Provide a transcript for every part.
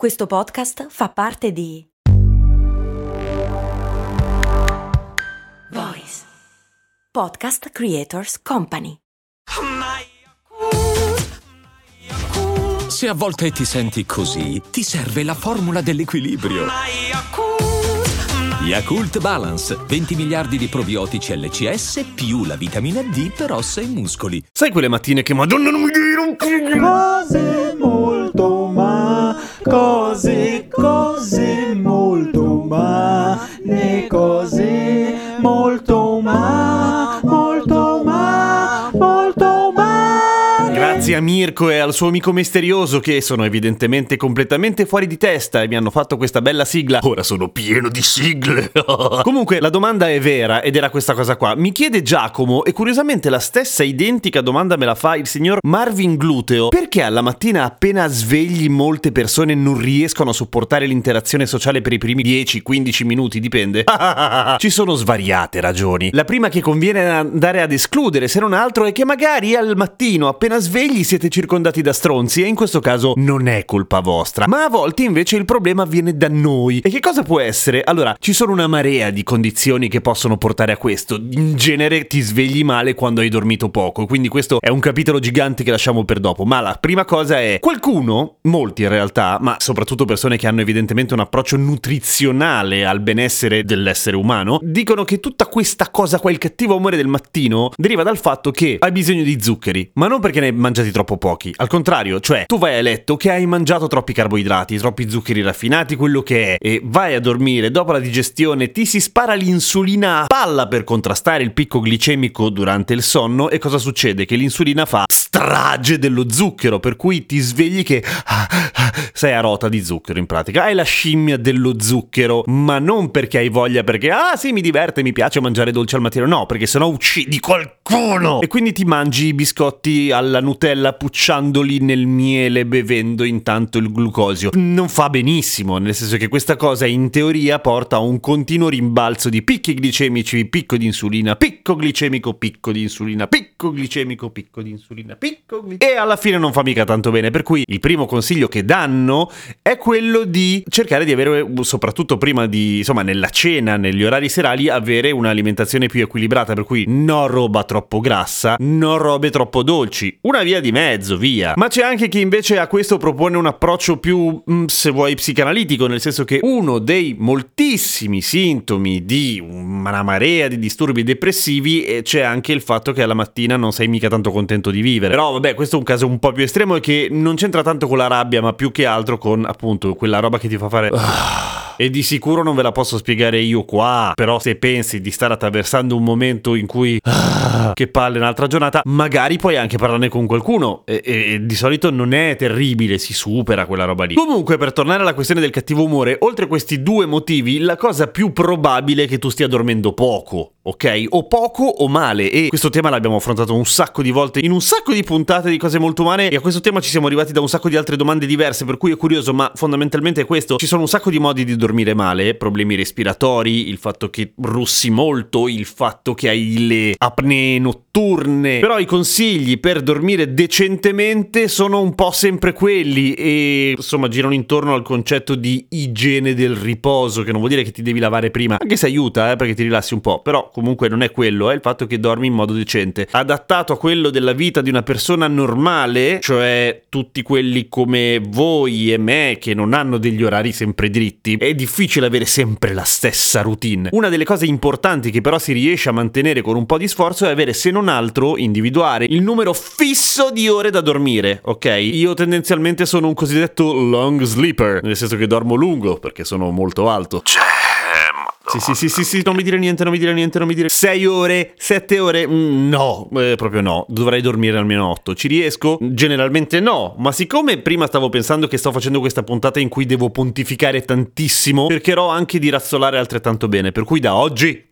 Questo podcast fa parte di Voice Podcast Creators Company. Se a volte ti senti così, ti serve la formula dell'equilibrio. Yakult Balance, 20 miliardi di probiotici LCS più la vitamina D per ossa e muscoli. Sai quelle mattine che Madonna non mi dire un Cose ma, cose, cose molto ma, le cose molto Grazie a Mirko e al suo amico misterioso che sono evidentemente completamente fuori di testa e mi hanno fatto questa bella sigla. Ora sono pieno di sigle. Comunque la domanda è vera ed era questa cosa qua. Mi chiede Giacomo e curiosamente la stessa identica domanda me la fa il signor Marvin Gluteo. Perché alla mattina appena svegli molte persone non riescono a sopportare l'interazione sociale per i primi 10-15 minuti, dipende. Ci sono svariate ragioni. La prima che conviene andare ad escludere, se non altro, è che magari al mattino appena svegli siete circondati da stronzi e in questo caso non è colpa vostra, ma a volte invece il problema viene da noi. E che cosa può essere? Allora, ci sono una marea di condizioni che possono portare a questo. In genere ti svegli male quando hai dormito poco, quindi questo è un capitolo gigante che lasciamo per dopo. Ma la prima cosa è qualcuno, molti in realtà, ma soprattutto persone che hanno evidentemente un approccio nutrizionale al benessere dell'essere umano, dicono che tutta questa cosa qua, il cattivo umore del mattino, deriva dal fatto che hai bisogno di zuccheri, ma non perché ne hai mangiati troppo pochi. Al contrario, cioè, tu vai a letto che hai mangiato troppi carboidrati, troppi zuccheri raffinati, quello che è, e vai a dormire, dopo la digestione ti si spara l'insulina a palla per contrastare il picco glicemico durante il sonno e cosa succede? Che l'insulina fa strage dello zucchero, per cui ti svegli che sei a rota di zucchero in pratica. Hai la scimmia dello zucchero, ma non perché hai voglia, perché ah sì, mi diverte, mi piace mangiare dolce al mattino, no, perché sennò uccidi qualcuno. E quindi ti mangi i biscotti alla Nutella pucciandoli nel miele bevendo intanto il glucosio. Non fa benissimo, nel senso che questa cosa in teoria porta a un continuo rimbalzo di picchi glicemici, picco di insulina, picco glicemico, picco di insulina, picco glicemico, picco di insulina, picco glicemico. E alla fine non fa mica tanto bene, per cui il primo consiglio che danno è quello di cercare di avere, soprattutto prima di, insomma, nella cena, negli orari serali, avere un'alimentazione più equilibrata, per cui non roba troppo grassa, non robe troppo dolci, una via di mezzo, via. Ma c'è anche chi invece a questo propone un approccio più, mm, se vuoi, psicanalitico, nel senso che uno dei moltissimi sintomi di una marea di disturbi depressivi e c'è anche il fatto che alla mattina non sei mica tanto contento di vivere. Però vabbè, questo è un caso un po' più estremo e che non c'entra tanto con la rabbia, ma più che altro con appunto quella roba che ti fa fare... E di sicuro non ve la posso spiegare io qua. Però se pensi di stare attraversando un momento in cui... Ah, che palle un'altra giornata, magari puoi anche parlarne con qualcuno. E, e- e di solito non è terribile, si supera quella roba lì. Comunque, per tornare alla questione del cattivo umore, oltre a questi due motivi, la cosa più probabile è che tu stia dormendo poco. Ok? O poco o male. E questo tema l'abbiamo affrontato un sacco di volte in un sacco di puntate di cose molto umane. E a questo tema ci siamo arrivati da un sacco di altre domande diverse. Per cui è curioso, ma fondamentalmente è questo. Ci sono un sacco di modi di dormire male: problemi respiratori, il fatto che russi molto, il fatto che hai le apnee notturne. Però i consigli per dormire decentemente sono un po' sempre quelli. E insomma, girano intorno al concetto di igiene del riposo. Che non vuol dire che ti devi lavare prima, anche se aiuta, eh, perché ti rilassi un po'. Però comunque non è quello, è il fatto che dormi in modo decente. Adattato a quello della vita di una persona normale, cioè tutti quelli come voi e me che non hanno degli orari sempre dritti, è difficile avere sempre la stessa routine. Una delle cose importanti che però si riesce a mantenere con un po' di sforzo è avere se non altro individuare il numero fisso di ore da dormire, ok? Io tendenzialmente sono un cosiddetto long sleeper, nel senso che dormo lungo perché sono molto alto. Sì, sì, sì, sì, sì, non mi dire niente, non mi dire niente, non mi dire 6 ore, 7 ore, Mm, no, eh, proprio no, dovrei dormire almeno 8. Ci riesco? Generalmente no, ma siccome prima stavo pensando che sto facendo questa puntata in cui devo pontificare tantissimo, cercherò anche di razzolare altrettanto bene, per cui da oggi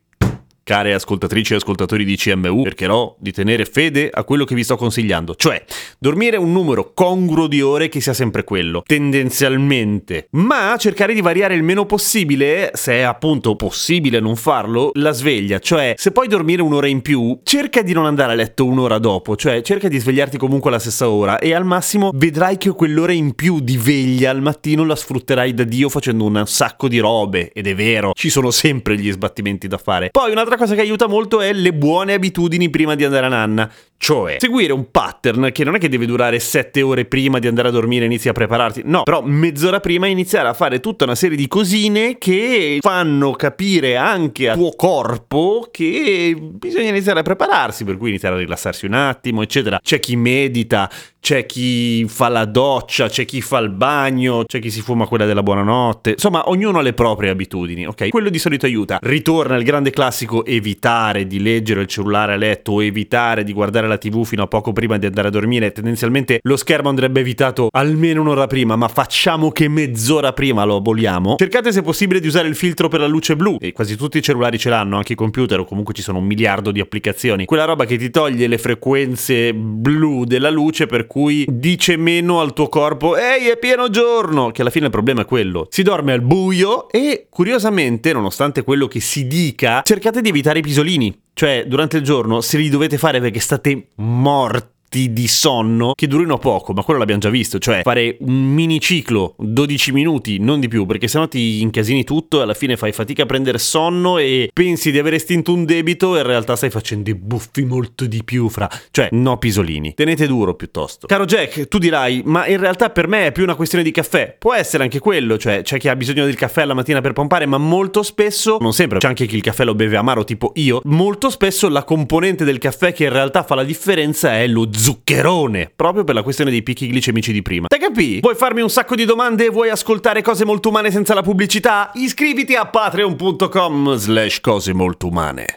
care ascoltatrici e ascoltatori di CMU, cercherò di tenere fede a quello che vi sto consigliando, cioè dormire un numero congruo di ore che sia sempre quello, tendenzialmente, ma cercare di variare il meno possibile, se è appunto possibile non farlo, la sveglia, cioè se puoi dormire un'ora in più, cerca di non andare a letto un'ora dopo, cioè cerca di svegliarti comunque alla stessa ora e al massimo vedrai che quell'ora in più di veglia al mattino la sfrutterai da Dio facendo un sacco di robe, ed è vero, ci sono sempre gli sbattimenti da fare. Poi un'altra cosa che aiuta molto è le buone abitudini prima di andare a nanna. Cioè, seguire un pattern che non è che deve durare 7 ore prima di andare a dormire e inizi a prepararti. No, però mezz'ora prima iniziare a fare tutta una serie di cosine che fanno capire anche al tuo corpo che bisogna iniziare a prepararsi, per cui iniziare a rilassarsi un attimo, eccetera. C'è chi medita, c'è chi fa la doccia, c'è chi fa il bagno, c'è chi si fuma quella della buonanotte. Insomma, ognuno ha le proprie abitudini, ok? Quello di solito aiuta. Ritorna il grande classico evitare di leggere il cellulare a letto o evitare di guardare la TV fino a poco prima di andare a dormire. Tendenzialmente lo schermo andrebbe evitato almeno un'ora prima, ma facciamo che mezz'ora prima lo aboliamo. Cercate se possibile di usare il filtro per la luce blu e quasi tutti i cellulari ce l'hanno, anche i computer o comunque ci sono un miliardo di applicazioni. Quella roba che ti toglie le frequenze blu della luce per cui dice meno al tuo corpo ehi è pieno giorno, che alla fine il problema è quello. Si dorme al buio e curiosamente, nonostante quello che si dica, cercate di evitare i pisolini. Cioè, durante il giorno, se li dovete fare perché state morti di sonno che durino poco, ma quello l'abbiamo già visto, cioè fare un mini ciclo, 12 minuti, non di più, perché sennò ti incasini tutto e alla fine fai fatica a prendere sonno e pensi di aver estinto un debito e in realtà stai facendo i buffi molto di più fra, cioè no pisolini. Tenete duro piuttosto. Caro Jack, tu dirai, ma in realtà per me è più una questione di caffè. Può essere anche quello, cioè c'è chi ha bisogno del caffè alla mattina per pompare, ma molto spesso, non sempre, c'è anche chi il caffè lo beve amaro tipo io, molto spesso la componente del caffè che in realtà fa la differenza è lo zuccherone, proprio per la questione dei picchi glicemici di prima. Te capì? Vuoi farmi un sacco di domande e vuoi ascoltare cose molto umane senza la pubblicità? Iscriviti a patreon.com slash cose molto umane.